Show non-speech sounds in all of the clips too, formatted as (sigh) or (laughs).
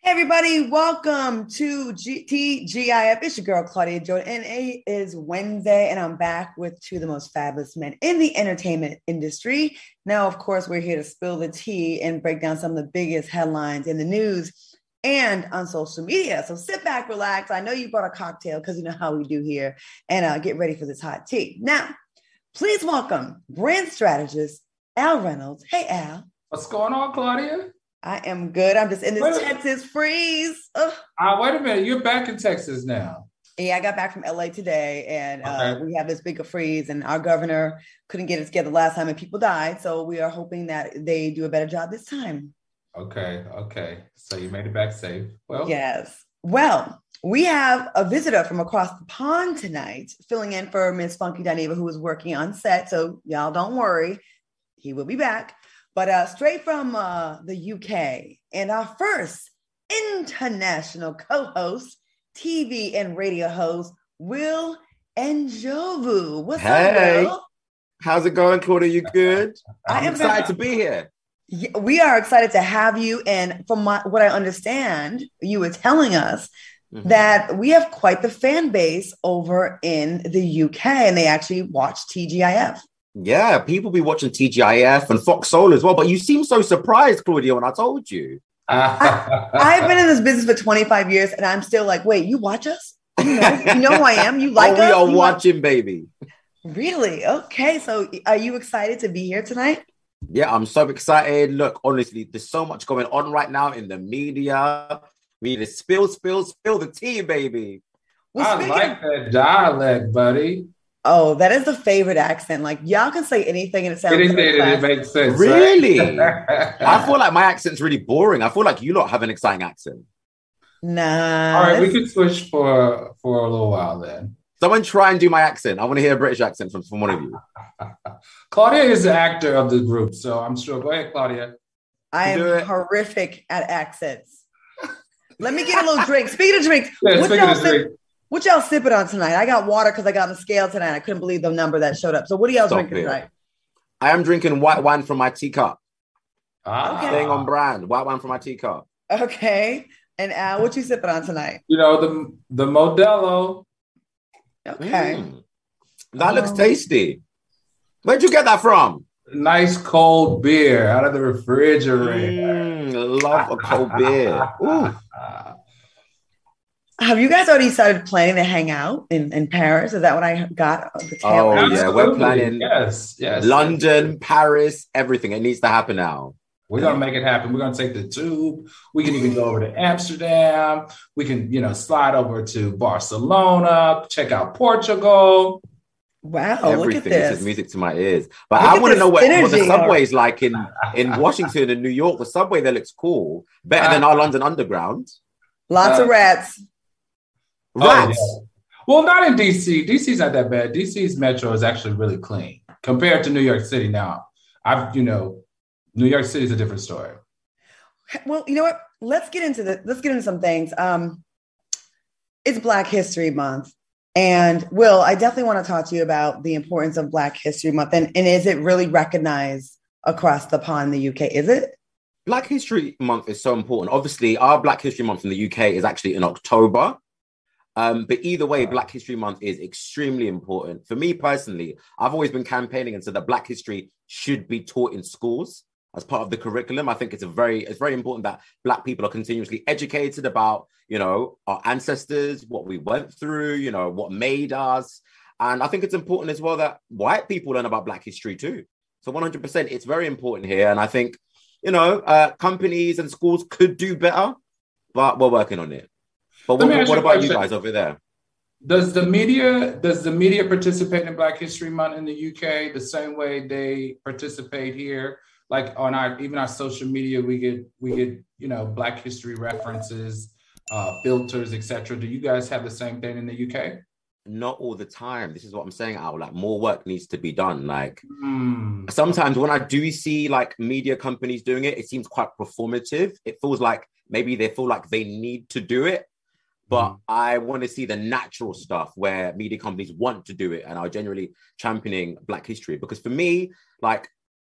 Hey everybody, welcome to G- TGIF. It's your girl Claudia Jordan, and it is Wednesday, and I'm back with two of the most fabulous men in the entertainment industry. Now, of course, we're here to spill the tea and break down some of the biggest headlines in the news and on social media. So sit back, relax. I know you brought a cocktail because you know how we do here, and uh, get ready for this hot tea. Now, please welcome brand strategist Al Reynolds. Hey, Al. What's going on, Claudia? I am good. I'm just in this Texas freeze. Uh, wait a minute. You're back in Texas now. Yeah, I got back from LA today, and uh, okay. uh, we have this big freeze, and our governor couldn't get it together last time, and people died. So we are hoping that they do a better job this time. Okay, okay. So you made it back safe. Well, yes. Well, we have a visitor from across the pond tonight, filling in for Miss Funky Dineva, who is working on set. So y'all don't worry, he will be back but uh, straight from uh, the UK. And our first international co host, TV and radio host, Will Njovu. What's hey. up, Will? How's it going, Claudia? You good? I'm excited to be here. We are excited to have you. And from my, what I understand, you were telling us mm-hmm. that we have quite the fan base over in the UK and they actually watch TGIF. Yeah, people be watching TGIF and Fox Soul as well. But you seem so surprised, Claudia, when I told you. (laughs) I, have been in this business for 25 years and I'm still like, wait, you watch us? You know, you know who I am? You (laughs) like oh, us? We are you watching, watch- baby. Really? Okay. So are you excited to be here tonight? Yeah, I'm so excited. Look, honestly, there's so much going on right now in the media. We need to spill, spill, spill the tea, baby. Well, I like that dialect, buddy. Oh, that is the favorite accent. Like y'all can say anything and it sounds. Anything and it makes sense. Really? Right? (laughs) I feel like my accent's really boring. I feel like you lot have an exciting accent. Nah. All right, we could switch for for a little while then. Someone try and do my accent. I want to hear a British accent from, from one of you. (laughs) Claudia is the actor of the group, so I'm sure. Go ahead, Claudia. I am horrific at accents. Let me get a little drink. Speaking of drinks, yeah, what y'all think? What y'all sipping on tonight? I got water because I got on the scale tonight. I couldn't believe the number that showed up. So what are y'all Stop drinking it. tonight? I am drinking white wine from my teacup. Ah. Okay. Staying on brand. White wine from my teacup. Okay. And Al, what you sipping on tonight? You know, the the Modelo. Okay. Mm. That um, looks tasty. Where'd you get that from? Nice cold beer out of the refrigerator. Mm, love a cold beer. (laughs) Ooh. Have you guys already started planning to hang out in, in Paris? Is that what I got? oh yeah, we're planning. Yes, yes. London, Paris, everything. It needs to happen now. We're gonna make it happen. We're gonna take the tube. We can even go over to Amsterdam. We can, you know, slide over to Barcelona, check out Portugal. Wow, everything. look at this. This is music to my ears. But look I want to know what, what the subway is like in in Washington and New York. The subway there looks cool, better uh, than our London Underground. Lots uh, of rats. Rats. Oh, yeah. Well, not in DC. DC's not that bad. DC's metro is actually really clean compared to New York City. Now, I've you know, New York City is a different story. Well, you know what? Let's get into the. Let's get into some things. Um, it's Black History Month. And Will, I definitely want to talk to you about the importance of Black History Month. And, and is it really recognized across the pond in the UK? Is it? Black History Month is so important. Obviously, our Black History Month in the UK is actually in October. Um, but either way, Black History Month is extremely important. For me personally, I've always been campaigning and said that Black history should be taught in schools as part of the curriculum. I think it's a very it's very important that Black people are continuously educated about, you know, our ancestors, what we went through, you know, what made us. And I think it's important as well that white people learn about Black history too. So 100%, it's very important here. And I think, you know, uh, companies and schools could do better, but we're working on it. But what, what about you guys over there? Does the media does the media participate in Black History Month in the UK the same way they participate here? Like on our even our social media, we get we get you know Black History references. uh, filters, etc. Do you guys have the same thing in the UK? Not all the time. This is what I'm saying out. Like more work needs to be done. Like mm. sometimes when I do see like media companies doing it, it seems quite performative. It feels like maybe they feel like they need to do it. But mm. I want to see the natural stuff where media companies want to do it and are generally championing Black history. Because for me, like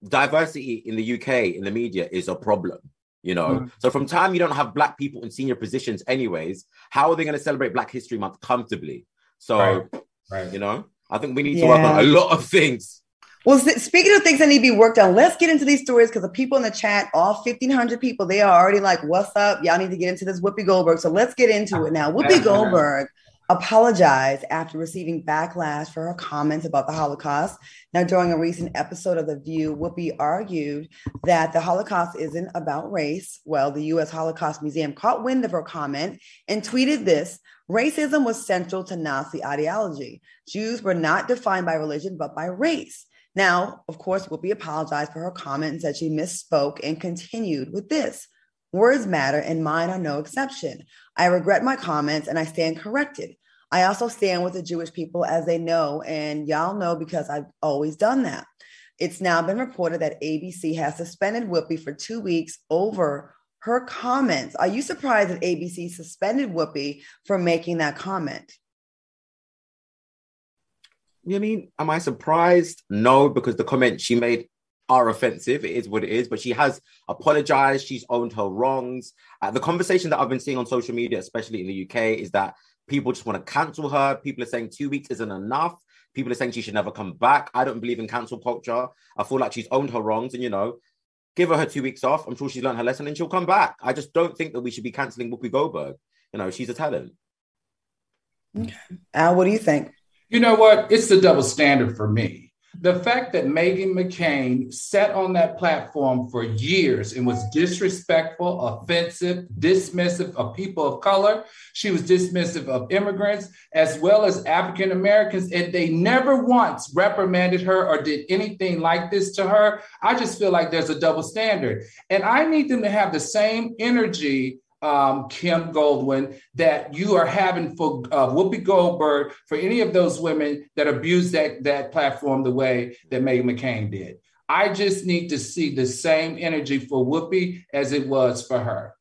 diversity in the UK in the media is a problem you know mm. so from time you don't have black people in senior positions anyways how are they going to celebrate black history month comfortably so right. Right. you know i think we need yeah. to work on a lot of things well, speaking of things that need to be worked on, let's get into these stories because the people in the chat, all 1,500 people, they are already like, what's up? Y'all need to get into this Whoopi Goldberg. So let's get into it now. Whoopi Goldberg apologized after receiving backlash for her comments about the Holocaust. Now, during a recent episode of The View, Whoopi argued that the Holocaust isn't about race. Well, the U.S. Holocaust Museum caught wind of her comment and tweeted this Racism was central to Nazi ideology. Jews were not defined by religion, but by race. Now, of course, Whoopi apologized for her comment and said she misspoke and continued with this. Words matter, and mine are no exception. I regret my comments and I stand corrected. I also stand with the Jewish people as they know, and y'all know because I've always done that. It's now been reported that ABC has suspended Whoopi for two weeks over her comments. Are you surprised that ABC suspended Whoopi for making that comment? I mean, am I surprised? No, because the comments she made are offensive. It is what it is, but she has apologized. She's owned her wrongs. Uh, the conversation that I've been seeing on social media, especially in the UK, is that people just want to cancel her. People are saying two weeks isn't enough. People are saying she should never come back. I don't believe in cancel culture. I feel like she's owned her wrongs, and you know, give her her two weeks off. I'm sure she's learned her lesson, and she'll come back. I just don't think that we should be canceling Whoopi Goldberg. You know, she's a talent. Al, what do you think? You know what? It's the double standard for me. The fact that Meghan McCain sat on that platform for years and was disrespectful, offensive, dismissive of people of color. She was dismissive of immigrants as well as African Americans, and they never once reprimanded her or did anything like this to her. I just feel like there's a double standard. And I need them to have the same energy um, Kim Godwin that you are having for uh, Whoopi Goldberg for any of those women that abused that, that platform the way that Meghan McCain did. I just need to see the same energy for Whoopi as it was for her.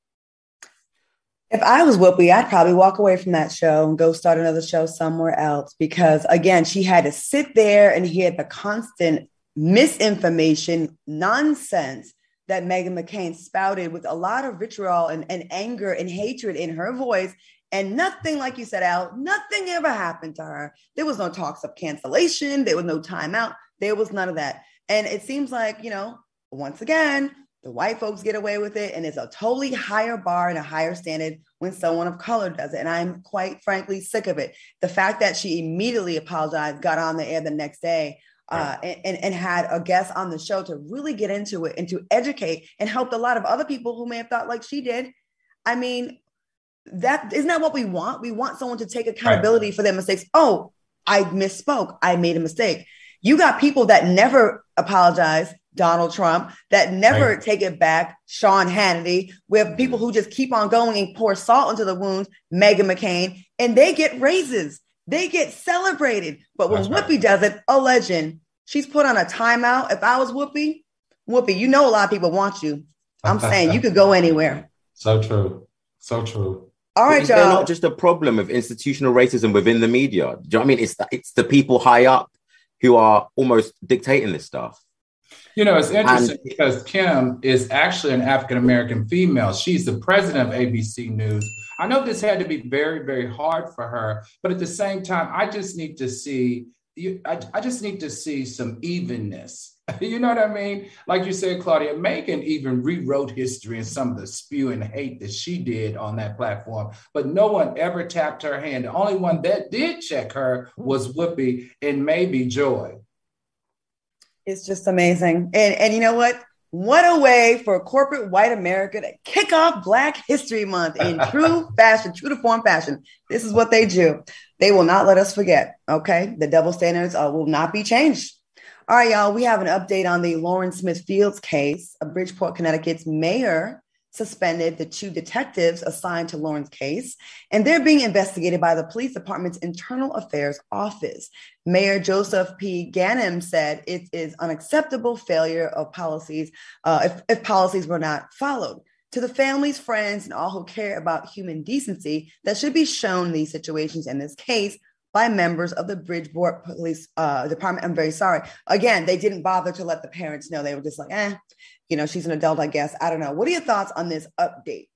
If I was Whoopi, I'd probably walk away from that show and go start another show somewhere else because, again, she had to sit there and hear the constant misinformation, nonsense that Meghan McCain spouted with a lot of vitriol and, and anger and hatred in her voice. And nothing, like you said, Al, nothing ever happened to her. There was no talks of cancellation. There was no timeout. There was none of that. And it seems like, you know, once again, the white folks get away with it. And it's a totally higher bar and a higher standard when someone of color does it. And I'm quite frankly sick of it. The fact that she immediately apologized, got on the air the next day, uh, and, and had a guest on the show to really get into it and to educate and helped a lot of other people who may have thought like she did. I mean, that isn't that what we want? We want someone to take accountability right. for their mistakes. Oh, I misspoke. I made a mistake. You got people that never apologize, Donald Trump, that never right. take it back, Sean Hannity. We have people who just keep on going and pour salt into the wounds, Meghan McCain, and they get raises. They get celebrated. But when That's Whoopi right. does it, a legend, she's put on a timeout. If I was Whoopi, Whoopi, you know a lot of people want you. I'm saying you could go (laughs) anywhere. So true. So true. All right, y'all. not just a problem of institutional racism within the media. Do you know what I mean? It's the, it's the people high up who are almost dictating this stuff. You know, it's interesting and, because Kim is actually an African American female. She's the president of ABC News. I know this had to be very, very hard for her, but at the same time, I just need to see you. I, I just need to see some evenness. (laughs) you know what I mean? Like you said, Claudia, Meghan even rewrote history and some of the spewing hate that she did on that platform, but no one ever tapped her hand. The only one that did check her was Whoopi and maybe Joy. It's just amazing. And and you know what? What a way for corporate white America to kick off Black History Month in (laughs) true fashion, true to form fashion. This is what they do. They will not let us forget. Okay. The double standards uh, will not be changed. All right, y'all. We have an update on the Lauren Smith Fields case. A Bridgeport, Connecticut's mayor suspended the two detectives assigned to Lauren's case, and they're being investigated by the police department's internal affairs office. Mayor Joseph P. Ganim said it is unacceptable failure of policies uh, if, if policies were not followed. To the families, friends, and all who care about human decency, that should be shown these situations in this case by members of the Bridgeport Police uh, Department. I'm very sorry. Again, they didn't bother to let the parents know. They were just like, eh, you know, she's an adult, I guess. I don't know. What are your thoughts on this update?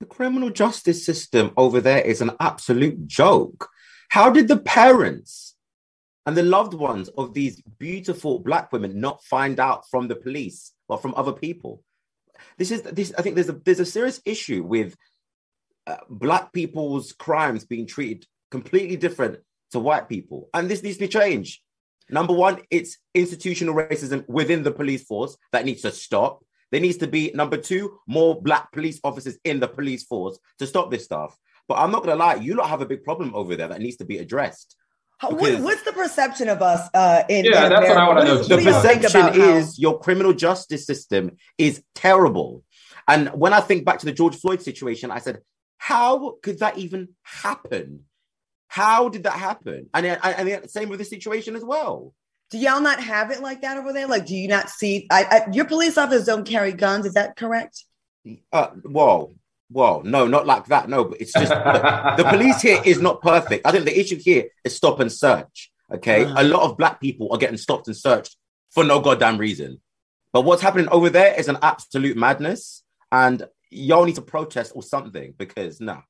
The criminal justice system over there is an absolute joke. How did the parents and the loved ones of these beautiful black women not find out from the police or from other people? This is this. I think there's a there's a serious issue with uh, black people's crimes being treated completely different to white people. And this needs to change. Number one, it's institutional racism within the police force that needs to stop. There needs to be, number two, more black police officers in the police force to stop this stuff. But I'm not going to lie, you lot have a big problem over there that needs to be addressed. What, what's the perception of us uh, in? Yeah, in that's America? what I want to know. The perception is your criminal justice system is terrible. And when I think back to the George Floyd situation, I said, how could that even happen? How did that happen? And and, and same with the situation as well. Do y'all not have it like that over there? Like, do you not see? I, I, your police officers don't carry guns. Is that correct? Uh, whoa, whoa, no, not like that. No, but it's just the, the, police here is not perfect. I think the issue here is stop and search. Okay, uh-huh. a lot of black people are getting stopped and searched for no goddamn reason. But what's happening over there is an absolute madness, and y'all need to protest or something because no.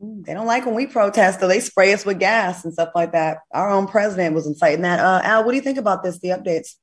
They don't like when we protest, though. They spray us with gas and stuff like that. Our own president was inciting that. Uh, Al, what do you think about this? The updates.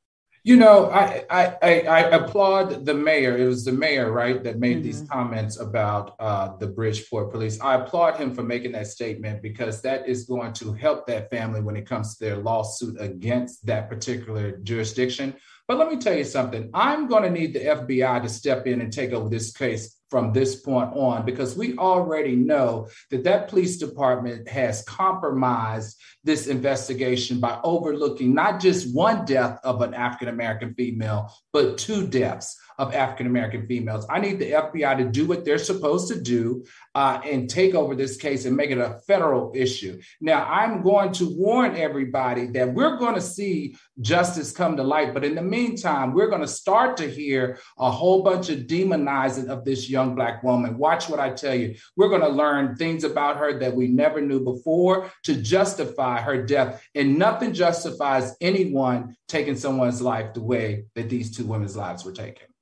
You know, I, I, I, I applaud the mayor. It was the mayor, right, that made mm-hmm. these comments about uh, the Bridgeport police. I applaud him for making that statement because that is going to help that family when it comes to their lawsuit against that particular jurisdiction. But let me tell you something. I'm going to need the FBI to step in and take over this case from this point on because we already know that that police department has compromised this investigation by overlooking not just one death of an African American female, but two deaths of African American females. I need the FBI to do what they're supposed to do uh, and take over this case and make it a federal issue. Now, I'm going to warn everybody that we're going to see justice come to light, but in the meantime, we're going to start to hear a whole bunch of demonizing of this young Black woman. Watch what I tell you. We're going to learn things about her that we never knew before to justify her death. And nothing justifies anyone taking someone's life the way that these two women's lives were taken.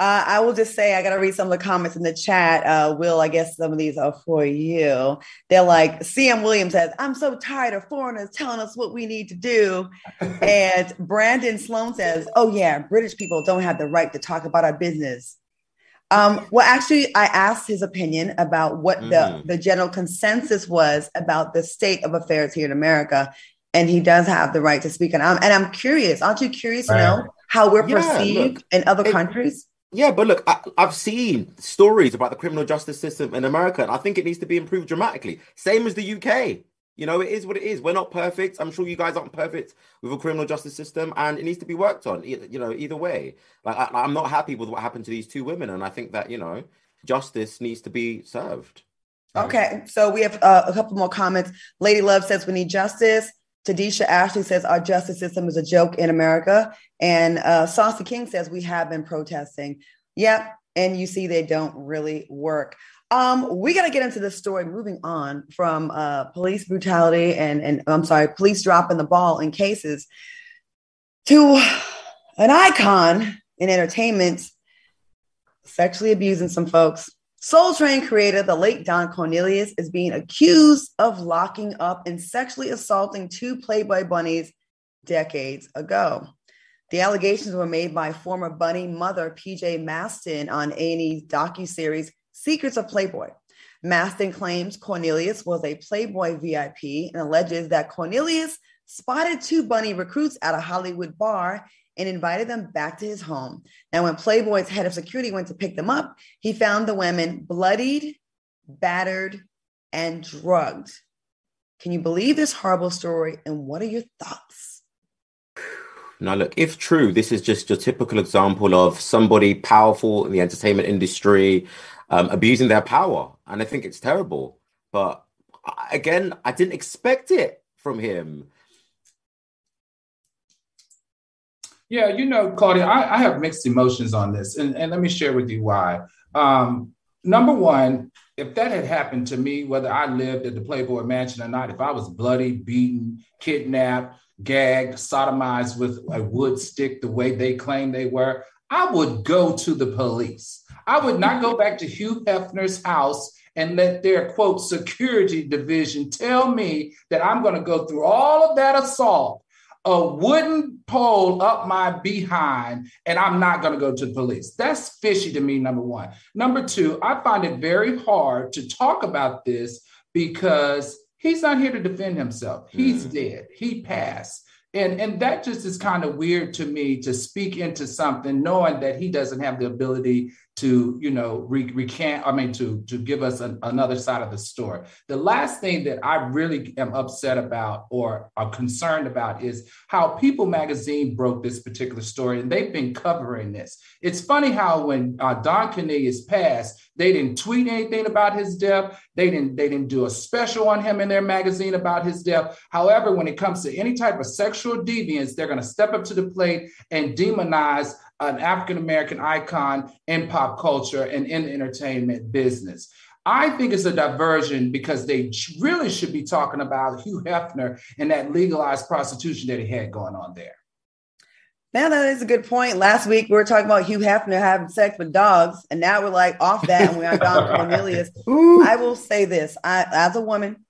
Uh, I will just say I got to read some of the comments in the chat. Uh, Will, I guess some of these are for you. They're like, CM Williams says, I'm so tired of foreigners telling us what we need to do. and Brandon Sloan says, Oh, yeah, British people don't have the right to talk about our business. Um, well, actually, I asked his opinion about what mm. the, the general consensus was about the state of affairs here in America. And he does have the right to speak. And I'm, and I'm curious. Aren't you curious to know how we're yeah, perceived look, in other it, countries? Yeah, but look, I, have seen stories about the criminal justice system in America, and I think it needs to be improved dramatically. Same as the UK. You know, it is what it is. We're not perfect. I'm sure you guys aren't perfect with a criminal justice system, and it needs to be worked on. You know, either way. Like, I, am not happy with what happened to these two women, and I think that you know, justice needs to be served. Okay, so we have uh, a couple more comments. Lady Love says we need justice. Tadisha Ashley says our justice system is a joke in America. And uh, Saucy King says we have been protesting. Yep. And you see, they don't really work. Um, we got to get into the story. Moving on from uh, police brutality and, and I'm sorry, police dropping the ball in cases to an icon in entertainment sexually abusing some folks. Soul Train creator, the late Don Cornelius, is being accused of locking up and sexually assaulting two Playboy bunnies decades ago. The allegations were made by former bunny mother PJ Masten on A&E's docu-series Secrets of Playboy. Masten claims Cornelius was a Playboy VIP and alleges that Cornelius spotted two bunny recruits at a Hollywood bar and invited them back to his home. Now, when Playboy's head of security went to pick them up, he found the women bloodied, battered, and drugged. Can you believe this horrible story? And what are your thoughts? Now, look, if true, this is just your typical example of somebody powerful in the entertainment industry um, abusing their power. And I think it's terrible. But again, I didn't expect it from him. Yeah, you know, Claudia, I, I have mixed emotions on this. And, and let me share with you why. Um, number one, if that had happened to me, whether I lived at the Playboy Mansion or not, if I was bloody, beaten, kidnapped, gagged, sodomized with a wood stick the way they claim they were, I would go to the police. I would not go back to Hugh Hefner's house and let their quote security division tell me that I'm going to go through all of that assault, a wooden pole up my behind, and I'm not going to go to the police. That's fishy to me, number one. Number two, I find it very hard to talk about this because he's not here to defend himself. He's mm. dead. He passed. And, and that just is kind of weird to me to speak into something knowing that he doesn't have the ability to you know re- recant i mean to to give us an, another side of the story. The last thing that i really am upset about or are concerned about is how people magazine broke this particular story and they've been covering this. It's funny how when uh, don cornelius passed they didn't tweet anything about his death. They didn't they didn't do a special on him in their magazine about his death. However when it comes to any type of sexual deviance they're going to step up to the plate and demonize an African American icon in pop culture and in the entertainment business. I think it's a diversion because they really should be talking about Hugh Hefner and that legalized prostitution that he had going on there. Now that is a good point. Last week we were talking about Hugh Hefner having sex with dogs, and now we're like off that, and we're on Don Cornelius. (laughs) I will say this: I, as a woman,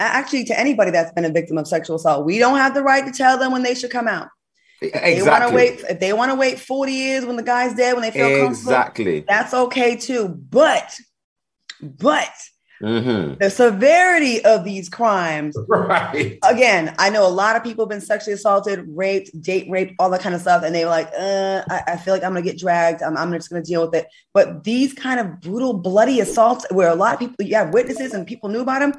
actually to anybody that's been a victim of sexual assault, we don't have the right to tell them when they should come out. Exactly. They want to wait. If they want to wait 40 years when the guy's dead, when they feel exactly, that's okay too. But, but mm-hmm. the severity of these crimes, (laughs) right? Again, I know a lot of people have been sexually assaulted, raped, date raped, all that kind of stuff, and they were like, uh, I, I feel like I'm gonna get dragged. I'm, I'm just gonna deal with it. But these kind of brutal, bloody assaults, where a lot of people, you have witnesses and people knew about them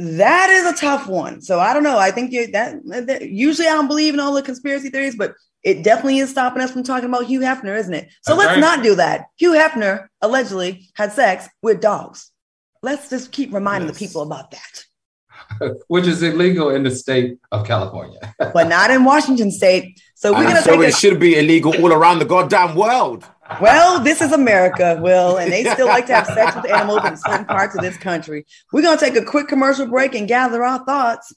that is a tough one. So I don't know. I think that, that, usually I don't believe in all the conspiracy theories, but it definitely is stopping us from talking about Hugh Hefner, isn't it? So That's let's right. not do that. Hugh Hefner allegedly had sex with dogs. Let's just keep reminding yes. the people about that. (laughs) Which is illegal in the state of California, but not in Washington State. So we're gonna. So it a- should be illegal all around the goddamn world. Well, this is America, Will, and they still like to have sex with animals in certain parts of this country. We're going to take a quick commercial break and gather our thoughts.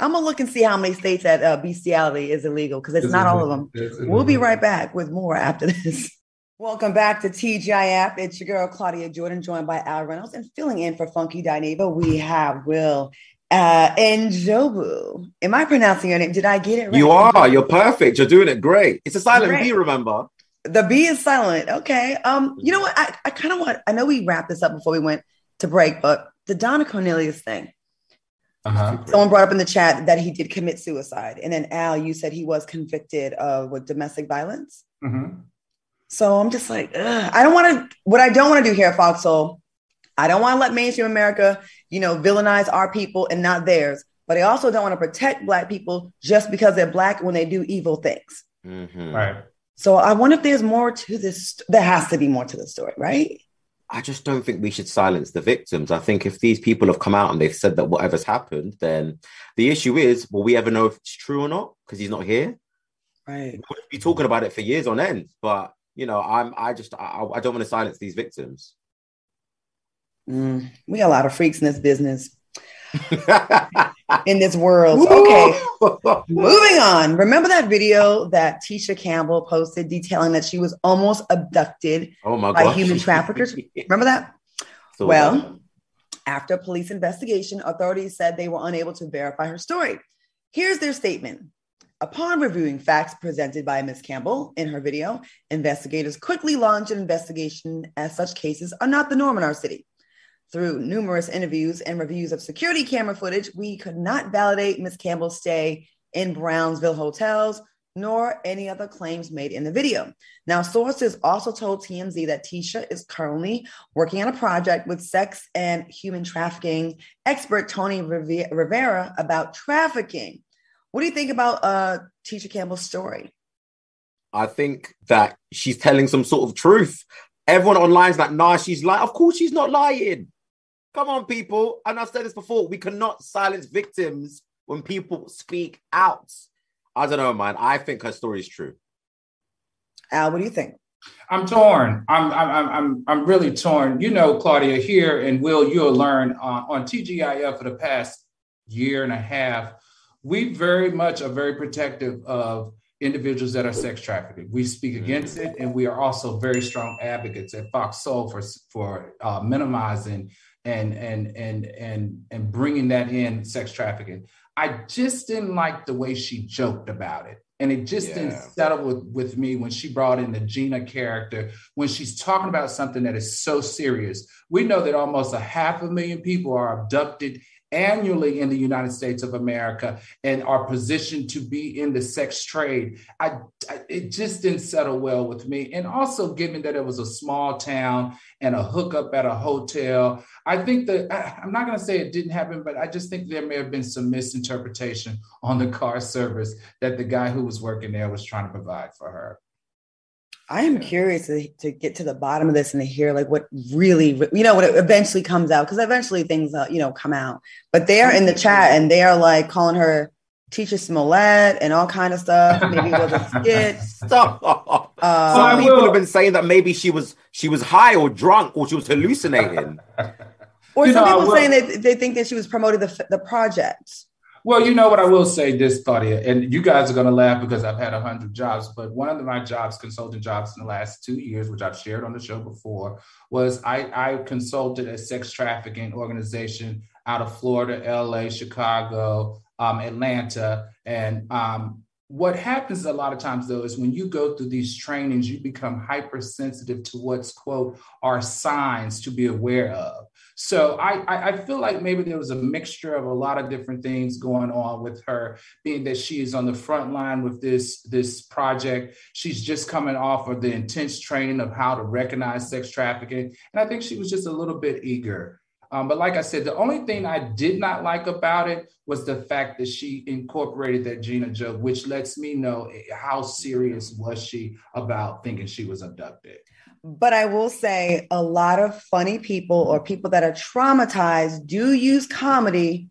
I'm going to look and see how many states that uh, bestiality is illegal because it's, it's not all of them. We'll be right back with more after this. (laughs) Welcome back to TGIF. It's your girl, Claudia Jordan, joined by Al Reynolds. And filling in for Funky Dineva, we have Will uh, Njobu. Am I pronouncing your name? Did I get it right? You are. You're perfect. You're doing it great. It's a silent great. B, remember? The B is silent. Okay. Um, you know what? I, I kind of want, I know we wrapped this up before we went to break, but the Donna Cornelius thing. Uh-huh. Someone brought up in the chat that he did commit suicide. And then Al, you said he was convicted of what domestic violence. Mm-hmm. So I'm just like, ugh. I don't want to, what I don't want to do here at Fox Soul, I don't want to let mainstream America, you know, villainize our people and not theirs. But I also don't want to protect Black people just because they're Black when they do evil things. Mm-hmm. Right. So I wonder if there's more to this. There has to be more to the story, right? I just don't think we should silence the victims. I think if these people have come out and they've said that whatever's happened, then the issue is, will we ever know if it's true or not? Because he's not here. Right. We'll be talking about it for years on end. But you know, I'm I just I, I don't want to silence these victims. Mm, we got a lot of freaks in this business. (laughs) in this world. Okay, moving on. Remember that video that Tisha Campbell posted detailing that she was almost abducted oh my by gosh. human traffickers? Remember that? So well, after a police investigation, authorities said they were unable to verify her story. Here's their statement. Upon reviewing facts presented by Ms. Campbell in her video, investigators quickly launched an investigation as such cases are not the norm in our city. Through numerous interviews and reviews of security camera footage, we could not validate Ms. Campbell's stay in Brownsville hotels, nor any other claims made in the video. Now, sources also told TMZ that Tisha is currently working on a project with sex and human trafficking expert Tony Rivera about trafficking. What do you think about uh, Tisha Campbell's story? I think that she's telling some sort of truth. Everyone online's like, nah, she's lying. Of course, she's not lying. Come on, people. And I've said this before. We cannot silence victims when people speak out. I don't know, man. I think her story is true. Al, what do you think? I'm torn. I'm I'm I'm I'm really torn. You know, Claudia, here and Will, you'll learn on, on TGIF for the past year and a half. We very much are very protective of individuals that are sex trafficking. We speak against it, and we are also very strong advocates at Fox Soul for for uh, minimizing and and and and and bringing that in sex trafficking. I just didn't like the way she joked about it. And it just yeah. didn't settle with, with me when she brought in the Gina character, when she's talking about something that is so serious. We know that almost a half a million people are abducted annually in the United States of America and are positioned to be in the sex trade. I, I, it just didn't settle well with me. And also, given that it was a small town and a hookup at a hotel, I think that I, I'm not going to say it didn't happen, but I just think there may have been some misinterpretation on the car service that the guy who was working there was trying to provide for her. I am curious to, to get to the bottom of this and to hear like what really, you know, what it eventually comes out, because eventually things, uh, you know, come out. But they are in the chat and they are like calling her Tisha Smollett and all kind of stuff. Maybe it was a skit. (laughs) Stop. Uh, Some people have been saying that maybe she was she was high or drunk or she was hallucinating. (laughs) or you some know, people saying that they think that she was promoting the the project. Well, you know what I will say this, Claudia, and you guys are going to laugh because I've had a hundred jobs, but one of my jobs, consulting jobs in the last two years, which I've shared on the show before, was I, I consulted a sex trafficking organization out of Florida, LA, Chicago, um, Atlanta, and um, what happens a lot of times though is when you go through these trainings you become hypersensitive to what's quote are signs to be aware of so I, I feel like maybe there was a mixture of a lot of different things going on with her, being that she is on the front line with this this project. She's just coming off of the intense training of how to recognize sex trafficking, and I think she was just a little bit eager. Um, but like I said, the only thing I did not like about it was the fact that she incorporated that Gina joke, which lets me know how serious was she about thinking she was abducted. But I will say a lot of funny people or people that are traumatized do use comedy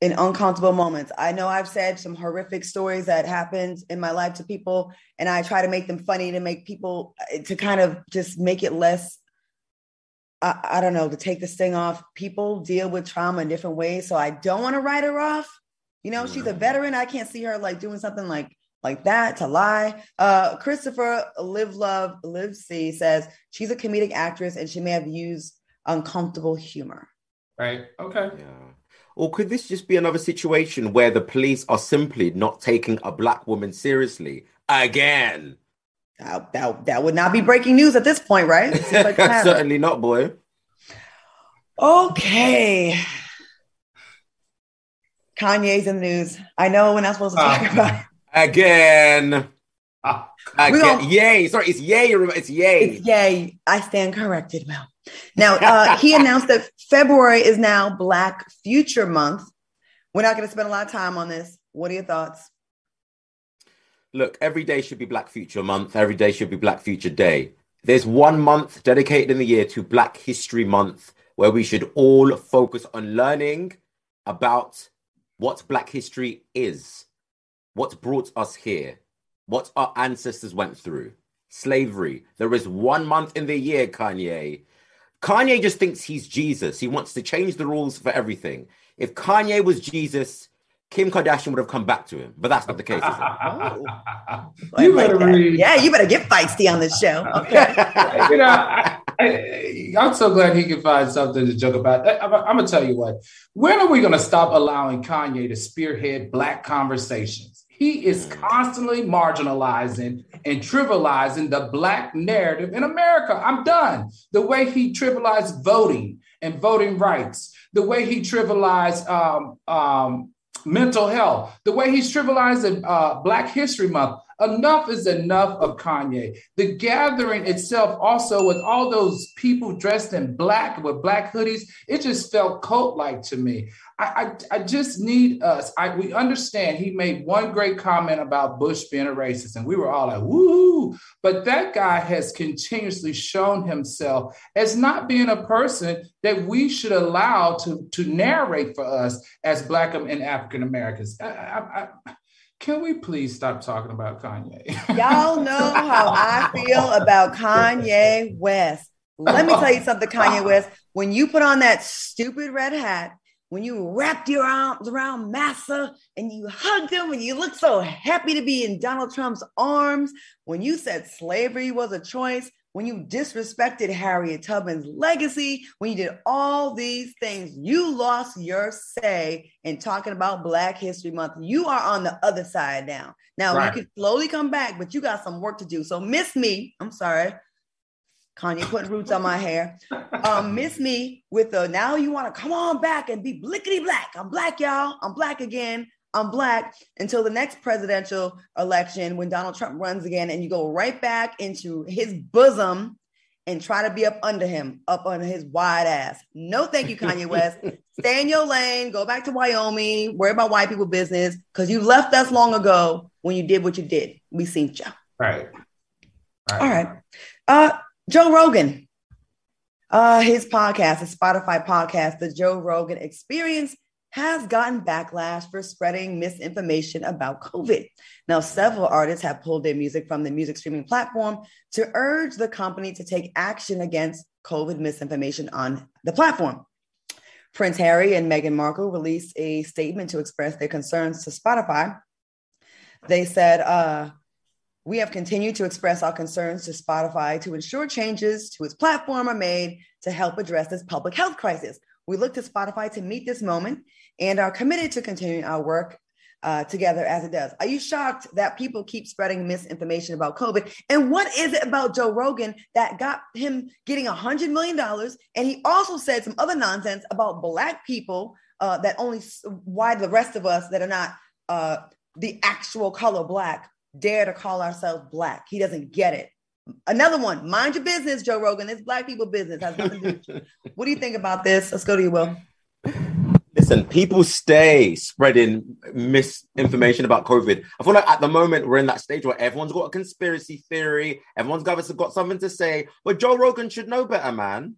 in uncomfortable moments. I know I've said some horrific stories that happened in my life to people, and I try to make them funny to make people to kind of just make it less. I, I don't know to take this thing off. People deal with trauma in different ways, so I don't want to write her off. You know, she's a veteran. I can't see her like doing something like like that to lie. Uh, Christopher Live Love Live See says she's a comedic actress and she may have used uncomfortable humor. Right. Okay. Yeah. Or could this just be another situation where the police are simply not taking a black woman seriously again? That, that, that would not be breaking news at this point, right? Like (laughs) Certainly not, boy. Okay. Kanye's in the news. I know we're not supposed to talk uh, about Again. Ah, again. Yay. Sorry, it's yay. It's yay. It's yay. I stand corrected, Mel. Now, uh, (laughs) he announced that February is now Black Future Month. We're not going to spend a lot of time on this. What are your thoughts? Look, every day should be Black Future Month. Every day should be Black Future Day. There's one month dedicated in the year to Black History Month where we should all focus on learning about what Black history is what brought us here, what our ancestors went through, slavery. There is one month in the year, Kanye. Kanye just thinks he's Jesus. He wants to change the rules for everything. If Kanye was Jesus, Kim Kardashian would have come back to him, but that's not the case. (laughs) oh. you better read. Yeah, you better get feisty on this show. (laughs) Okay. you know, I, am so glad he can find something to joke about. I, I'm, I'm gonna tell you what. When are we gonna stop allowing Kanye to spearhead black conversations? He is constantly marginalizing and trivializing the Black narrative in America. I'm done. The way he trivialized voting and voting rights, the way he trivialized um, um, mental health, the way he's trivialized uh, Black History Month. Enough is enough of Kanye. The gathering itself, also with all those people dressed in black with black hoodies, it just felt cult like to me. I, I, I, just need us. I, we understand he made one great comment about Bush being a racist, and we were all like, woo. But that guy has continuously shown himself as not being a person that we should allow to, to narrate for us as Black and African Americans. I, can we please stop talking about Kanye? (laughs) Y'all know how I feel about Kanye West. Let me tell you something, Kanye West. When you put on that stupid red hat, when you wrapped your arms around Massa and you hugged him and you looked so happy to be in Donald Trump's arms, when you said slavery was a choice, when you disrespected Harriet Tubman's legacy, when you did all these things, you lost your say in talking about Black History Month. You are on the other side now. Now right. you can slowly come back, but you got some work to do. So miss me. I'm sorry. Kanye putting roots on my hair. Um, miss me with the now you want to come on back and be blickety black. I'm black, y'all. I'm black again. I'm black until the next presidential election when Donald Trump runs again, and you go right back into his bosom and try to be up under him, up on his wide ass. No, thank you, Kanye West. (laughs) Stay in your lane. Go back to Wyoming. Worry about white people business because you left us long ago when you did what you did. We seen you. Right. right. All right. Uh, Joe Rogan. Uh, his podcast, his Spotify podcast, the Joe Rogan Experience, has gotten backlash for spreading misinformation about COVID. Now, several artists have pulled their music from the music streaming platform to urge the company to take action against COVID misinformation on the platform. Prince Harry and Meghan Markle released a statement to express their concerns to Spotify. They said, uh, we have continued to express our concerns to Spotify to ensure changes to its platform are made to help address this public health crisis. We look to Spotify to meet this moment and are committed to continuing our work uh, together as it does. Are you shocked that people keep spreading misinformation about COVID? And what is it about Joe Rogan that got him getting a $100 million? And he also said some other nonsense about Black people uh, that only, why the rest of us that are not uh, the actual color Black dare to call ourselves Black. He doesn't get it. Another one, mind your business, Joe Rogan. It's Black people business. Has nothing to do (laughs) what do you think about this? Let's go to you, Will. Listen, people stay spreading misinformation about COVID. I feel like at the moment we're in that stage where everyone's got a conspiracy theory, everyone's got, got something to say, but Joe Rogan should know better, man.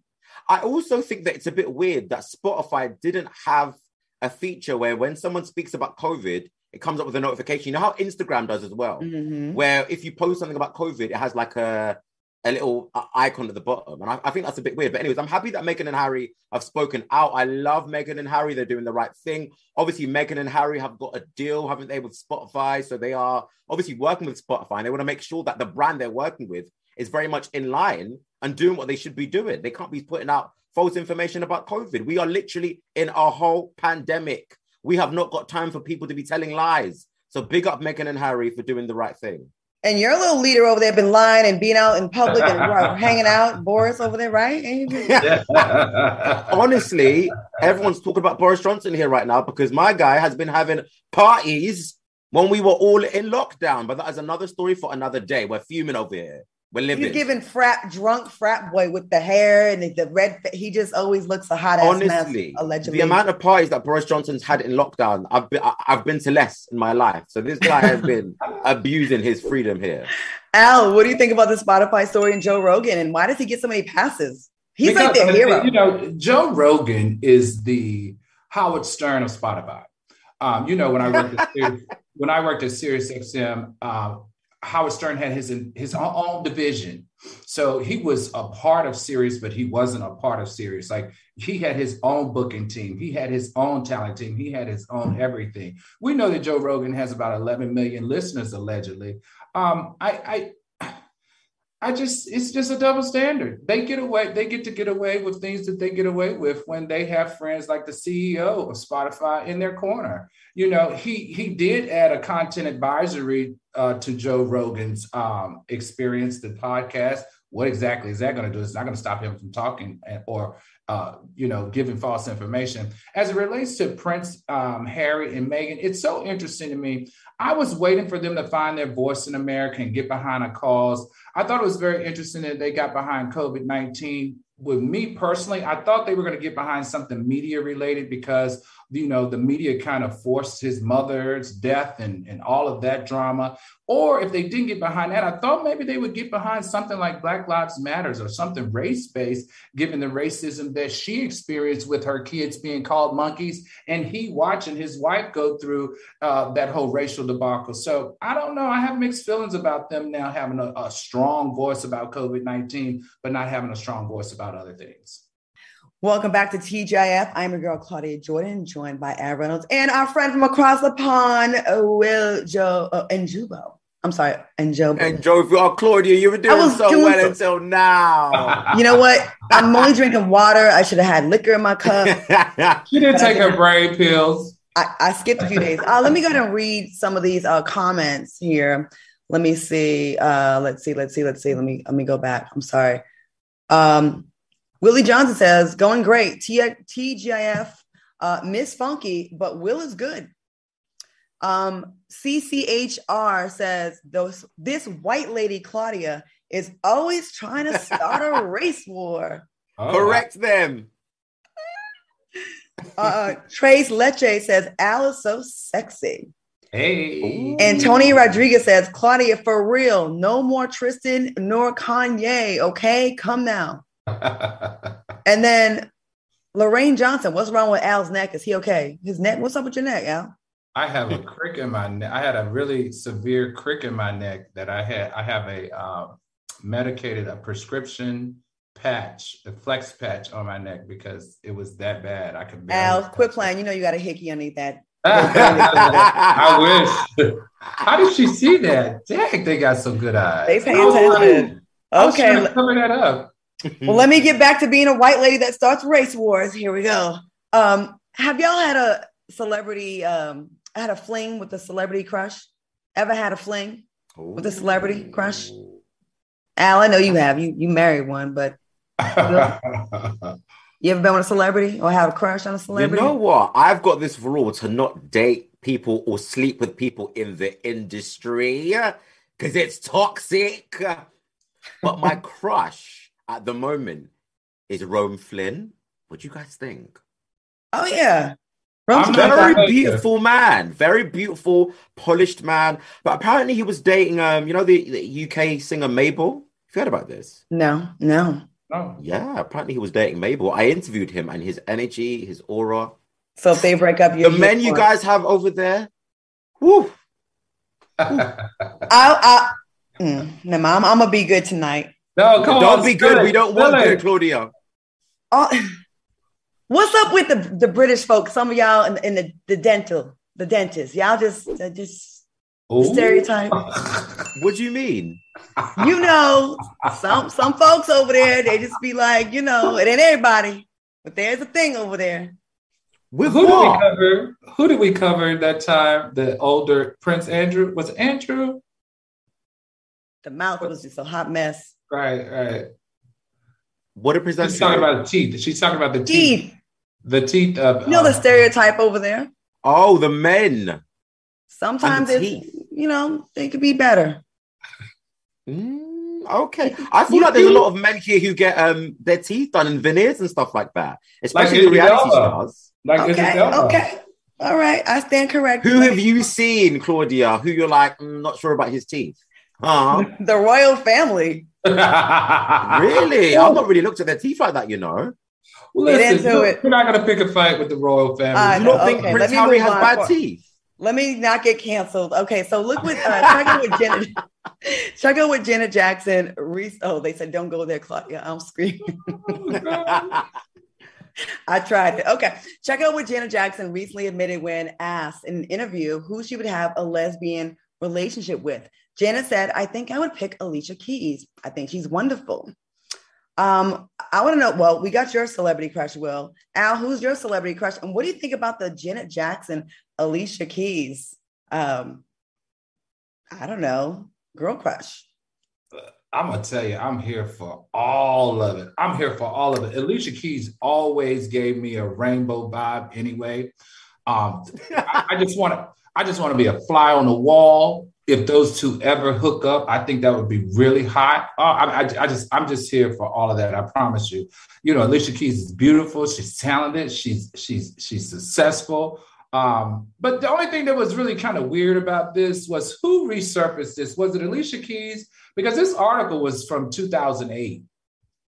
I also think that it's a bit weird that Spotify didn't have a feature where when someone speaks about COVID, it comes up with a notification. You know how Instagram does as well, mm-hmm. where if you post something about COVID, it has like a a little uh, icon at the bottom. And I, I, think that's a bit weird. But, anyways, I'm happy that Meghan and Harry have spoken out. I love Meghan and Harry. They're doing the right thing. Obviously, Meghan and Harry have got a deal, haven't they, with Spotify? So they are obviously working with Spotify and they want to make sure that the brand they're working with is very much in line and doing what they should be doing. They can't be putting out false information about COVID. We are literally in a whole pandemic. We have not got time for people to be telling lies. So big up Meghan and Harry for doing the right thing. And your little leader over there been lying and being out in public and (laughs) hanging out, Boris over there, right? (laughs) Honestly, everyone's talking about Boris Johnson here right now because my guy has been having parties when we were all in lockdown. But that is another story for another day. We're fuming over here. We're living. You're giving frat drunk frat boy with the hair and the red. He just always looks a hot ass Honestly, allegedly. The amount of parties that Boris Johnson's had in lockdown, I've been I've been to less in my life. So this guy has been (laughs) abusing his freedom here. Al, what do you think about the Spotify story and Joe Rogan, and why does he get so many passes? He's because, like the hero. You know, Joe Rogan is the Howard Stern of Spotify. Um, you know, when I worked at Sirius, (laughs) when I worked at SiriusXM, uh, Howard Stern had his his own division, so he was a part of Sirius, but he wasn't a part of Sirius. Like he had his own booking team, he had his own talent team, he had his own everything. We know that Joe Rogan has about 11 million listeners allegedly. Um, I, I just it's just a double standard. They get away, they get to get away with things that they get away with when they have friends like the CEO of Spotify in their corner. You know, he he did add a content advisory uh, to Joe Rogan's um, experience, the podcast, what exactly is that going to do? It's not going to stop him from talking or, uh, you know, giving false information. As it relates to Prince um, Harry and Meghan, it's so interesting to me. I was waiting for them to find their voice in America and get behind a cause. I thought it was very interesting that they got behind COVID 19 with me personally, I thought they were going to get behind something media related because you know the media kind of forced his mother's death and, and all of that drama. Or if they didn't get behind that, I thought maybe they would get behind something like Black Lives Matters or something race based, given the racism that she experienced with her kids being called monkeys and he watching his wife go through uh, that whole racial debacle. So I don't know. I have mixed feelings about them now having a, a strong voice about COVID 19, but not having a strong voice about other things. Welcome back to TGIF. I'm your girl, Claudia Jordan, joined by Al Reynolds and our friend from across the pond, Will Joe uh, and Jubo. I'm sorry, and Joe. And Joe, oh, Claudia, you were doing so doing well so- until now. (laughs) You know what? I'm only drinking water. I should have had liquor in my cup. (laughs) she didn't take her brain pills. I, I, skipped a few days. Uh, let me go ahead and read some of these uh, comments here. Let me see. Uh, let's see. Let's see. Let's see. Let me let me go back. I'm sorry. Um, Willie Johnson says, going great. T- TGIF, uh, Miss Funky, but Will is good. Um, CCHR says, Those, this white lady, Claudia, is always trying to start a (laughs) race war. Oh, Correct them. Uh, Trace Leche says, Al is so sexy. Hey. And Tony Rodriguez says, Claudia, for real, no more Tristan nor Kanye. Okay, come now. (laughs) and then Lorraine Johnson, what's wrong with Al's neck? Is he okay? His neck, what's up with your neck, Al? I have a (laughs) crick in my neck. I had a really severe crick in my neck that I had. I have a uh, medicated, a prescription patch, a flex patch on my neck because it was that bad. I could. Al, quit playing. You know you got a hickey underneath that. (laughs) I wish. How did she see that? Dang, they got some good eyes. They pay attention. Oh, okay, cover that up well, let me get back to being a white lady that starts race wars. Here we go. Um, have y'all had a celebrity, um, had a fling with a celebrity crush? Ever had a fling Ooh. with a celebrity crush? Al, I know you have. You you married one, but you, (laughs) you ever been with a celebrity or have a crush on a celebrity? You know what? I've got this rule to not date people or sleep with people in the industry because it's toxic. But my (laughs) crush at the moment is Rome Flynn. What do you guys think? Oh yeah. Rome's a very beautiful man, very beautiful, polished man. But apparently he was dating um, you know, the, the UK singer Mabel. Have you heard about this? No, no. Oh. Yeah, apparently he was dating Mabel. I interviewed him and his energy, his aura. So if they break up, the men you guys have over there. Woo. (laughs) I, I, mm, no, I'm, I'm gonna be good tonight. No, come don't on, be good. It. We don't want good, Claudia. Uh, what's up with the, the British folks? Some of y'all in, in the, the dental, the dentist. Y'all just uh, just Ooh. stereotype. (laughs) what do you mean? You know, some some folks over there, they just be like, you know, it ain't everybody, but there's a thing over there. With who did we cover? Who did we cover that time? The older Prince Andrew was Andrew. The mouth was just a hot mess. Right, right. What a presenter. She's talking about the teeth. She's talking about the teeth. teeth. The teeth of. You know uh, the stereotype over there. Oh, the men. Sometimes the it's you know they could be better. Mm, okay, I feel you like there's a lot of men here who get um their teeth done in veneers and stuff like that, especially like reality stars. Like okay, okay, all right, I stand corrected. Who have you seen, Claudia? Who you're like mm, not sure about his teeth? Uh-huh. (laughs) the royal family. (laughs) really? I've not really looked at their teeth like that, you know. Well, listen, we're not going to pick a fight with the royal family. Uh, you don't think okay, Prince Harry has bad teeth? Let me not get canceled. Okay, so look with uh, check with Jenna. (laughs) check out with Janet Jackson. Reese, oh, they said don't go there, Claudia. I'm screaming. I tried it. Okay. Check out what Janet Jackson recently admitted when asked in an interview who she would have a lesbian relationship with. Janet said, I think I would pick Alicia Keys. I think she's wonderful. Um, I want to know. Well, we got your celebrity crush, Will. Al, who's your celebrity crush? And what do you think about the Janet Jackson, Alicia Keys? Um, I don't know, girl crush. I'm gonna tell you, I'm here for all of it. I'm here for all of it. Alicia Keys always gave me a rainbow vibe anyway. Um, (laughs) I, I just want to, I just want to be a fly on the wall. If those two ever hook up, I think that would be really hot. Uh, I, I, I just, I'm just here for all of that. I promise you. You know, Alicia Keys is beautiful. She's talented. She's, she's, she's successful. Um, but the only thing that was really kind of weird about this was who resurfaced this. Was it Alicia Keys? Because this article was from 2008.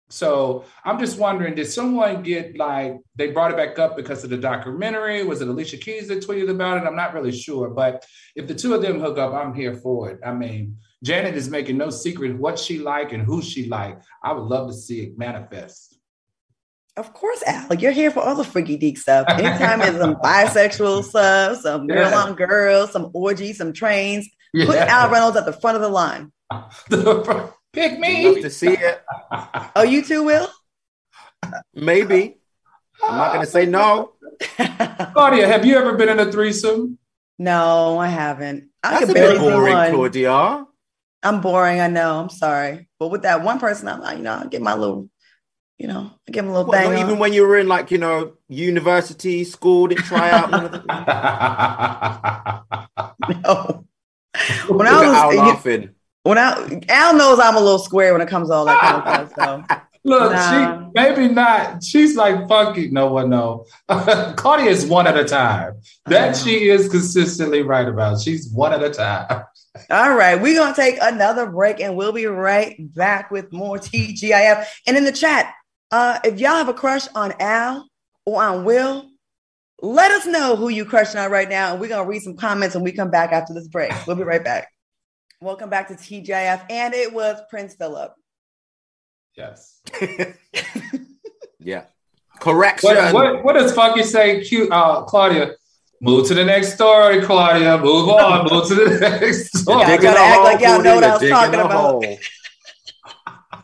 So I'm just wondering, did someone get like they brought it back up because of the documentary? Was it Alicia Keys that tweeted about it? I'm not really sure, but if the two of them hook up, I'm here for it. I mean, Janet is making no secret what she like and who she like. I would love to see it manifest. Of course, Al, you're here for all the freaky deek stuff. Anytime there's some (laughs) bisexual stuff, some girl on girl, some orgies, some trains, yeah. put Al Reynolds at the front of the line. (laughs) Pick me. Love to see it. oh, you too, Will? Maybe. I'm not going to say no. (laughs) Claudia, have you ever been in a threesome? No, I haven't. I That's a bit boring, one. Claudia. I'm boring. I know. I'm sorry, but with that one person, I'm, like, you know, I get my little, you know, I give him a little what, bang. Even when you were in like, you know, university, school, didn't try out. (laughs) no. When I was laughing when I Al knows I'm a little square when it comes to all that kind of stuff. So. (laughs) Look, nah. she maybe not. She's like funky. No one know. Claudia (laughs) is one at a time. That she is consistently right about. She's one at a time. (laughs) All right, we're gonna take another break, and we'll be right back with more TGIF. And in the chat, uh, if y'all have a crush on Al or on Will, let us know who you crushing on right now, and we're gonna read some comments when we come back after this break. We'll be right back. Welcome back to TGIF. And it was Prince Philip. Yes. (laughs) yeah. Correct. What, what, what, does Funky say, cute, uh, Claudia? Move to the next story, Claudia. Move on. Move to the (laughs) next story. I gotta act like y'all know what I was talking about. (laughs)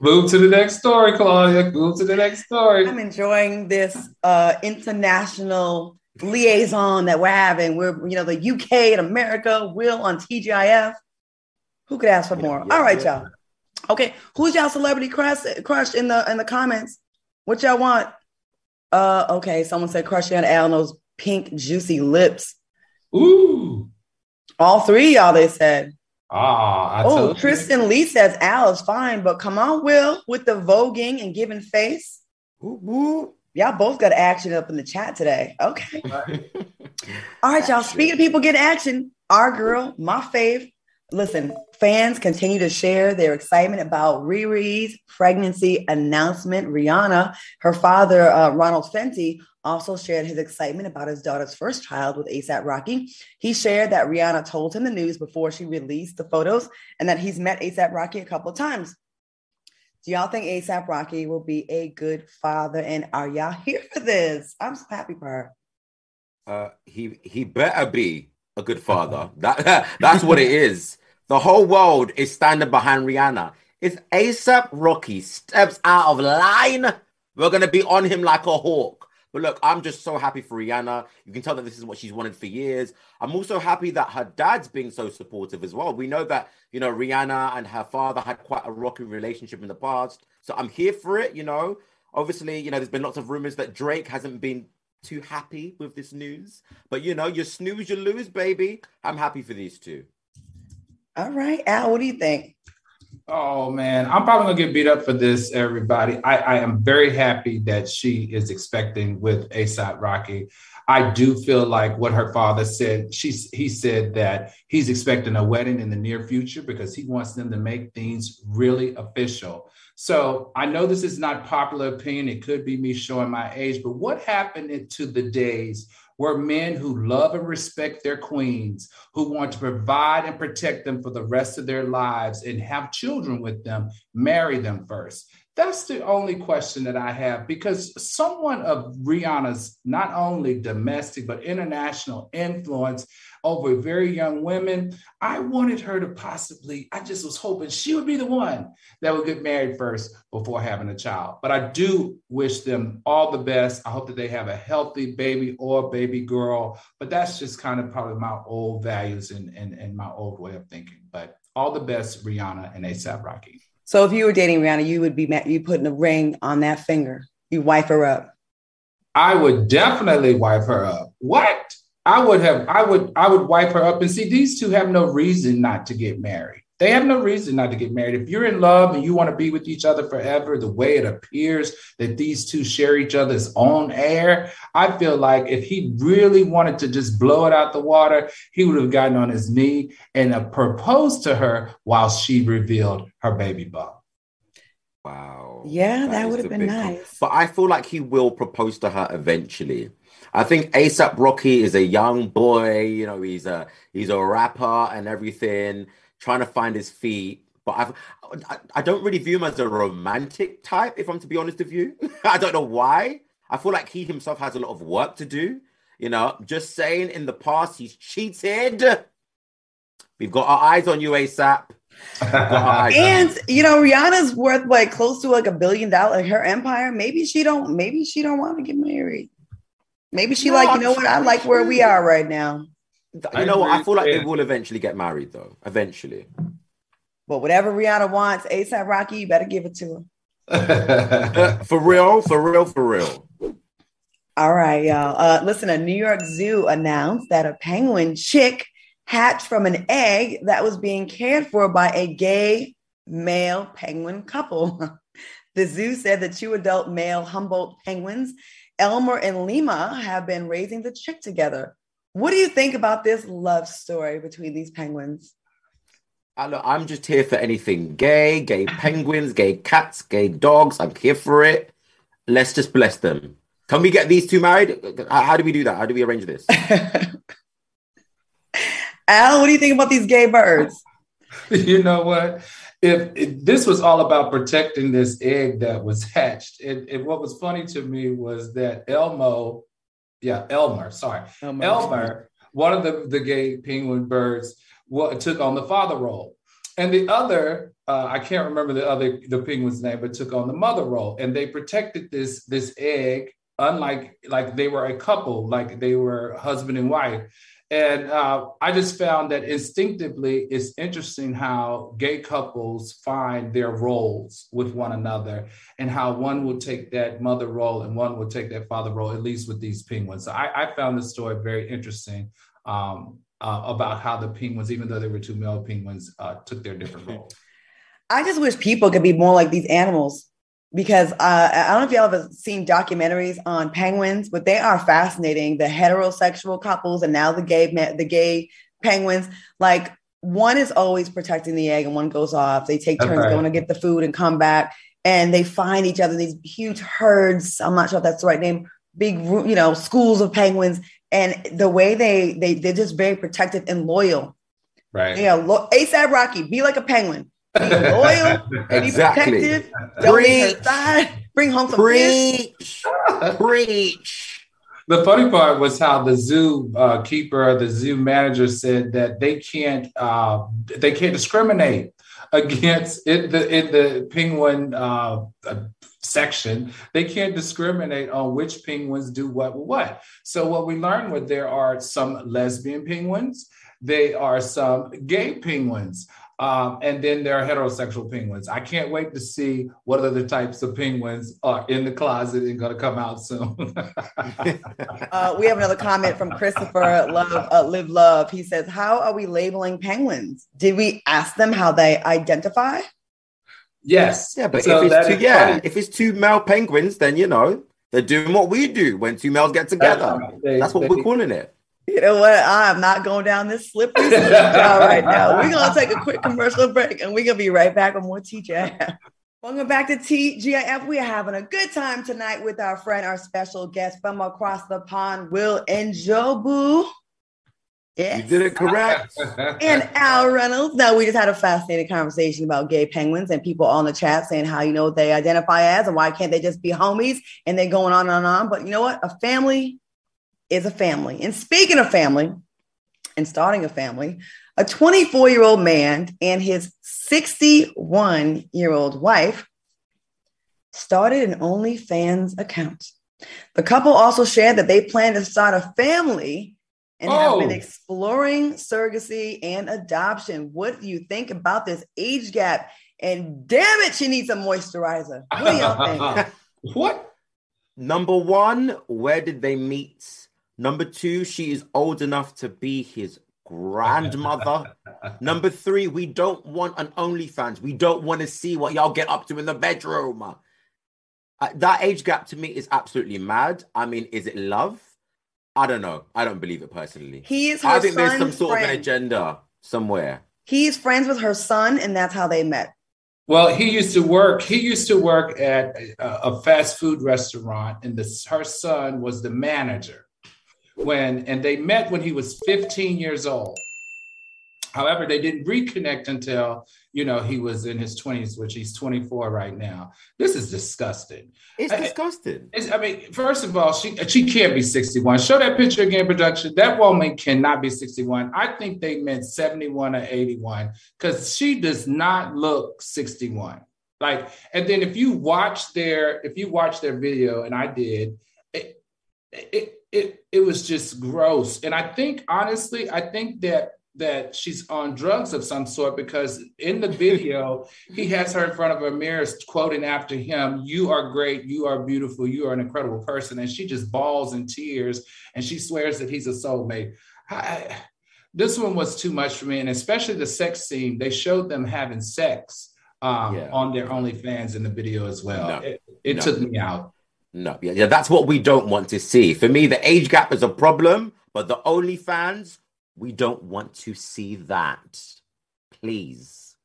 Move to the next story, Claudia. Move to the next story. I'm enjoying this uh, international liaison that we're having. We're, you know, the UK and America, Will on TGIF. Who could ask for more? Yeah, All right, yeah. y'all. Okay, who's y'all celebrity crush, crush in the in the comments? What y'all want? Uh, okay, someone said crush on Alno's pink juicy lips. Ooh. All three y'all, they said. Ah, oh, Tristan Lee says Al is fine, but come on, Will, with the voguing and giving face. Ooh, ooh. Y'all both got action up in the chat today. Okay. (laughs) All right, y'all. Speaking of people getting action, our girl, my fave. Listen, fans continue to share their excitement about Riri's pregnancy announcement. Rihanna, her father, uh, Ronald Fenty, also shared his excitement about his daughter's first child with ASAP Rocky. He shared that Rihanna told him the news before she released the photos and that he's met ASAP Rocky a couple of times. Do y'all think ASAP Rocky will be a good father? And are y'all here for this? I'm so happy for her. Uh, he he better be a good father. (laughs) That (laughs) that's what it is. The whole world is standing behind Rihanna. If ASAP Rocky steps out of line, we're gonna be on him like a hawk. But look, I'm just so happy for Rihanna. You can tell that this is what she's wanted for years. I'm also happy that her dad's being so supportive as well. We know that, you know, Rihanna and her father had quite a rocky relationship in the past. So I'm here for it, you know. Obviously, you know, there's been lots of rumors that Drake hasn't been too happy with this news. But, you know, you snooze, you lose, baby. I'm happy for these two. All right. Al, what do you think? Oh man, I'm probably gonna get beat up for this, everybody. I, I am very happy that she is expecting with ASAP Rocky. I do feel like what her father said. She's he said that he's expecting a wedding in the near future because he wants them to make things really official. So I know this is not popular opinion. It could be me showing my age, but what happened to the days were men who love and respect their queens, who want to provide and protect them for the rest of their lives and have children with them, marry them first. That's the only question that I have because someone of Rihanna's not only domestic but international influence over very young women. I wanted her to possibly, I just was hoping she would be the one that would get married first before having a child. But I do wish them all the best. I hope that they have a healthy baby or baby girl. But that's just kind of probably my old values and, and, and my old way of thinking. But All the best, Rihanna and ASAP Rocky. So if you were dating Rihanna, you would be you putting a ring on that finger. You wipe her up. I would definitely wipe her up. What? I would have, I would, I would wipe her up and see these two have no reason not to get married. They have no reason not to get married. If you're in love and you want to be with each other forever, the way it appears that these two share each other's own air, I feel like if he really wanted to just blow it out the water, he would have gotten on his knee and uh, proposed to her while she revealed her baby bump. Wow. Yeah, that, that would have been nice. But I feel like he will propose to her eventually. I think ASAP Rocky is a young boy, you know, he's a he's a rapper and everything trying to find his feet. But I've, I, I don't really view him as a romantic type, if I'm to be honest with you. (laughs) I don't know why. I feel like he himself has a lot of work to do. You know, just saying in the past he's cheated. We've got our eyes on you, ASAP. and you know, Rihanna's worth like close to like a billion dollars. Her empire. Maybe she don't. Maybe she don't want to get married. Maybe she no, like. You know what? I like where we are right now. You know what? I feel like they will eventually get married, though. Eventually. But whatever Rihanna wants, ASAP Rocky, you better give it to her. (laughs) for real, for real, for real. All right, y'all. Uh, listen, a New York Zoo announced that a penguin chick hatched from an egg that was being cared for by a gay male penguin couple. (laughs) the zoo said the two adult male Humboldt penguins, Elmer and Lima, have been raising the chick together. What do you think about this love story between these penguins? I Look, I'm just here for anything gay, gay penguins, gay cats, gay dogs. I'm here for it. Let's just bless them. Can we get these two married? How do we do that? How do we arrange this? (laughs) Al, what do you think about these gay birds? (laughs) You know what? If, if, this was all about protecting this egg that was hatched, and, and what was funny to me was that Elmo yeah, Elmer, sorry. Elmer, Elmer one of the, the gay penguin birds, what, took on the father role. And the other, uh, I can't remember the other the penguin's name, but took on the mother role. And they protected this this egg, unlike like they were a couple, like they were husband and wife. And uh, I just found that instinctively, it's interesting how gay couples find their roles with one another and how one will take that mother role and one will take that father role, at least with these penguins. So I, I found this story very interesting um, uh, about how the penguins, even though they were two male penguins, uh, took their different (laughs) roles. I just wish people could be more like these animals because uh, I don't know if y'all have seen documentaries on penguins, but they are fascinating. The heterosexual couples and now the gay the gay penguins, like one is always protecting the egg and one goes off. They take turns okay. going to get the food and come back, and they find each other these huge herds. I'm not sure if that's the right name. Big, you know, schools of penguins, and the way they they they're just very protective and loyal. Right. Yeah. Lo- ASAP Rocky, be like a penguin (laughs) be loyal, exactly. be protective, don't bring home some Preach. Preach. The funny part was how the zoo uh, keeper, the zoo manager said that they can't uh, they can't discriminate (laughs) against it, the in the penguin uh, section. They can't discriminate on which penguins do what what. So what we learned was there are some lesbian penguins. They are some gay penguins. Um, and then there are heterosexual penguins. I can't wait to see what other types of penguins are in the closet and going to come out soon. (laughs) uh, we have another comment from Christopher Love, uh, Live Love. He says, "How are we labeling penguins? Did we ask them how they identify?" Yes. Yeah, but so if it's two, yeah, if it's two male penguins, then you know they're doing what we do when two males get together. That's, right. they, That's what they, we're calling it (laughs) you know what? I'm not going down this slippery slope right now. We're gonna take a quick commercial break and we're gonna be right back with more TGIF. Welcome back to TGIF. We are having a good time tonight with our friend, our special guest from across the pond, Will Njobu. Yes. You did it correct. (laughs) and Al Reynolds. Now, we just had a fascinating conversation about gay penguins and people on the chat saying how, you know, they identify as and why can't they just be homies and they're going on and on. But you know what? A family is a family. And speaking of family and starting a family, a 24 year old man and his 61 year old wife started an OnlyFans account. The couple also shared that they plan to start a family and have been oh. exploring surrogacy and adoption. What do you think about this age gap? And damn it, she needs a moisturizer. What do y'all think? (laughs) what? Number one, where did they meet? Number two, she is old enough to be his grandmother. (laughs) Number three, we don't want an OnlyFans. We don't want to see what y'all get up to in the bedroom. Uh, that age gap to me is absolutely mad. I mean, is it love? I don't know. I don't believe it personally. He is. I think there's some son's sort of an agenda somewhere. He's friends with her son, and that's how they met. Well, he used to work. He used to work at a, a fast food restaurant, and this, her son was the manager. When and they met when he was 15 years old. However, they didn't reconnect until you know he was in his 20s, which he's 24 right now. This is disgusting. It's I- disgusting. It's- I mean, first of all, she she can't be 61. Show that picture again, production. That woman cannot be 61. I think they meant 71 or 81 because she does not look 61. Like, and then if you watch their if you watch their video, and I did, it it it, it was just gross. And I think honestly, I think that that she's on drugs of some sort because in the video (laughs) he has her in front of a mirror quoting after him you are great you are beautiful you are an incredible person and she just bawls in tears and she swears that he's a soulmate I, this one was too much for me and especially the sex scene they showed them having sex um, Yeah. on their OnlyFans in the video as well No. it, it No. took me out No, yeah, yeah, that's what we don't want to see. For me, the age gap is a problem, but the OnlyFans, we don't want to see that. Please.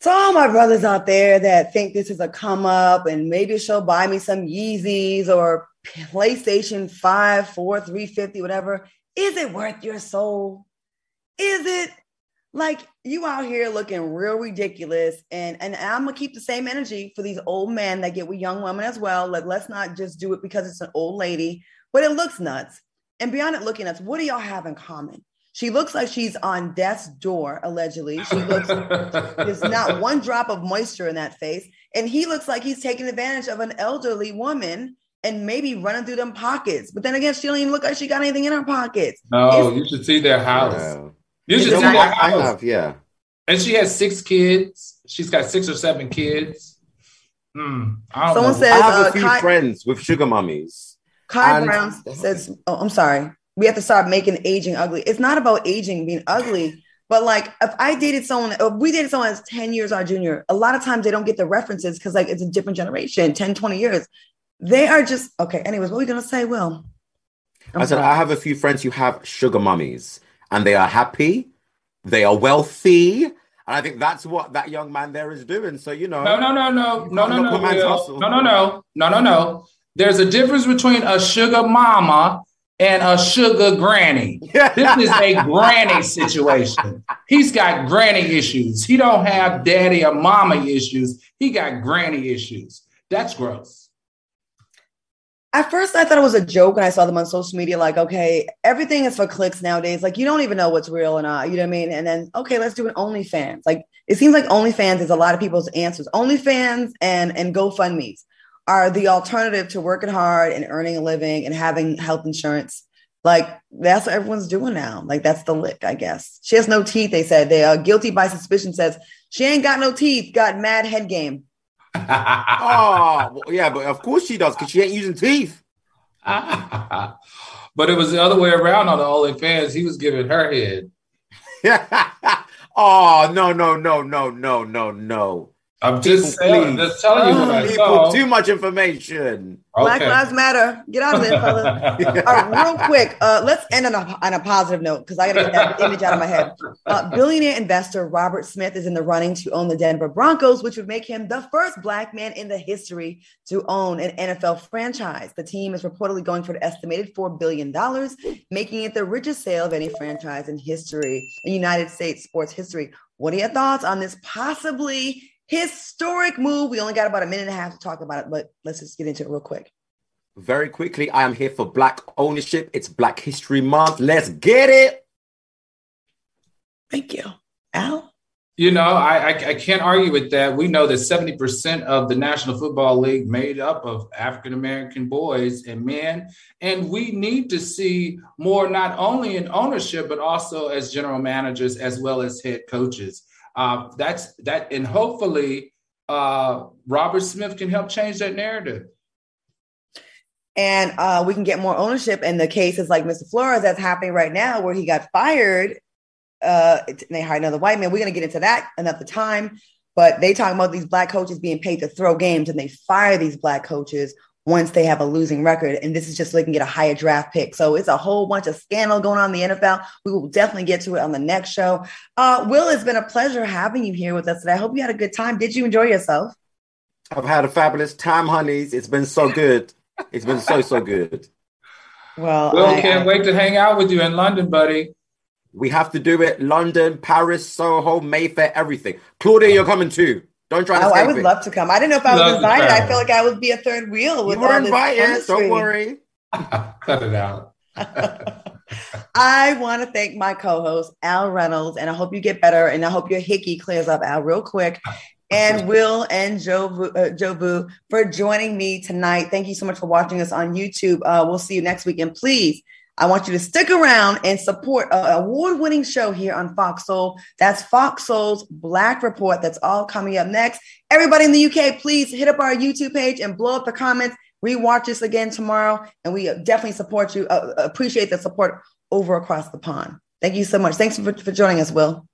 To all my brothers out there that think this is a come up and maybe she'll buy me some Yeezys or PlayStation 5, 4, 350, whatever. Is it worth your soul? Is it like you out here looking real ridiculous? And and I'm gonna keep the same energy for these old men that get with young women as well. Like, let's not just do it because it's an old lady, but it looks nuts. And beyond it looking nuts, what do y'all have in common? She looks like she's on death's door, allegedly. She looks there's not (laughs) one drop of moisture in that face. And he looks like he's taking advantage of an elderly woman and maybe running through them pockets. But then again, she don't even look like she got anything in her pockets. no It's- you should see their house Yeah. You should It's I, I have, yeah. And she has six kids. She's got six or seven kids. Hmm. I don't Someone know. said- I have uh, a few Kai- friends with sugar mummies. Kai And- Brown says, Oh, I'm sorry. We have to stop making aging ugly. It's not about aging being ugly, but like if I dated someone, if we dated someone that's 10 years our junior, a lot of times they don't get the references because like it's a different generation, 10, 20 years. They are just okay. Anyways, what are we gonna say, Will? I said, I have a few friends who have sugar mummies and they are happy, they are wealthy. And I think that's what that young man there is doing. So, you know, No, no, no, no, no, no, no, a man's Will. hustle. no, no, no, no, no, no. There's a difference between a sugar mama and a sugar granny. This is a (laughs) granny situation. He's got granny issues. He don't have daddy or mama issues. He got granny issues. That's gross. At first, I thought it was a joke when I saw them on social media. Like, okay, everything is for clicks nowadays. Like, you don't even know what's real or not. You know what I mean? And then, okay, let's do an OnlyFans. Like, it seems like OnlyFans is a lot of people's answers. OnlyFans and and GoFundmes are the alternative to working hard and earning a living and having health insurance. Like, that's what everyone's doing now. Like, that's the lick, I guess. She has no teeth. They said they are guilty by suspicion. Says she ain't got no teeth. Got mad head game. Oh, yeah, but of course she does because she ain't using teeth. (laughs) but it was the other way around on the OnlyFans. He was giving her head. oh, (laughs) no, no, no, no, no, no, no. I'm just People, saying, please. just telling you what I People, saw. too much information. Black Lives Matter. Get out of there, fellas. (laughs) All right, real quick, uh, let's end on a, on a positive note because I got to get that image out of my head. Uh, billionaire investor Robert Smith is in the running to own the Denver Broncos, which would make him the first black man in the history to own an NFL franchise. The team is reportedly going for an estimated $4 billion, making it the richest sale of any franchise in history, in United States sports history. What are your thoughts on this possibly historic move? We only got about a minute and a half to talk about it, but let's just get into it real quick. Very quickly, I am here for Black ownership. It's Black History Month. Let's get it. Thank you. Al? You know, I, I, I can't argue with that. We know that seventy percent of the National Football League made up of African American boys and men, and we need to see more not only in ownership but also as general managers as well as head coaches. Uh, that's that, and hopefully, uh, Robert Smith can help change that narrative and uh, we can get more ownership. in the cases like Mr. Flores that's happening right now, where he got fired, uh, they hired another white man. We're going to get into that another time. But they talk about these black coaches being paid to throw games, and they fire these black coaches once they have a losing record. And this is just so they can get a higher draft pick. So it's a whole bunch of scandal going on in the NFL. We will definitely get to it on the next show. Uh, Will, it's been a pleasure having you here with us today. I hope you had a good time. Did you enjoy yourself? I've had a fabulous time, honeys. It's been so good. It's been so so good. Well, Will I, can't I, wait to hang out with you in London, buddy. We have to do it. London, Paris, Soho, Mayfair, everything. Claudia, you're coming too. Don't try to. Oh, I would it. love to come. I didn't know if I was invited. I feel like I would be a third wheel. With you were invited. Don't worry. (laughs) Cut it out. I want to thank my co-host Al Reynolds, and I hope you get better, and I hope your hickey clears up, Al, real quick and (laughs) Will and Joe uh, Jobu for joining me tonight. Thank you so much for watching us on YouTube. Uh, we'll see you next week. And please, I want you to stick around and support an award winning show here on Fox Soul. That's Fox Soul's Black Report. That's all coming up next. Everybody in the UK, please hit up our YouTube page and blow up the comments. Rewatch this again tomorrow. And we definitely support you, uh, appreciate the support over across the pond. Thank you so much. Thanks for, for joining us, Will.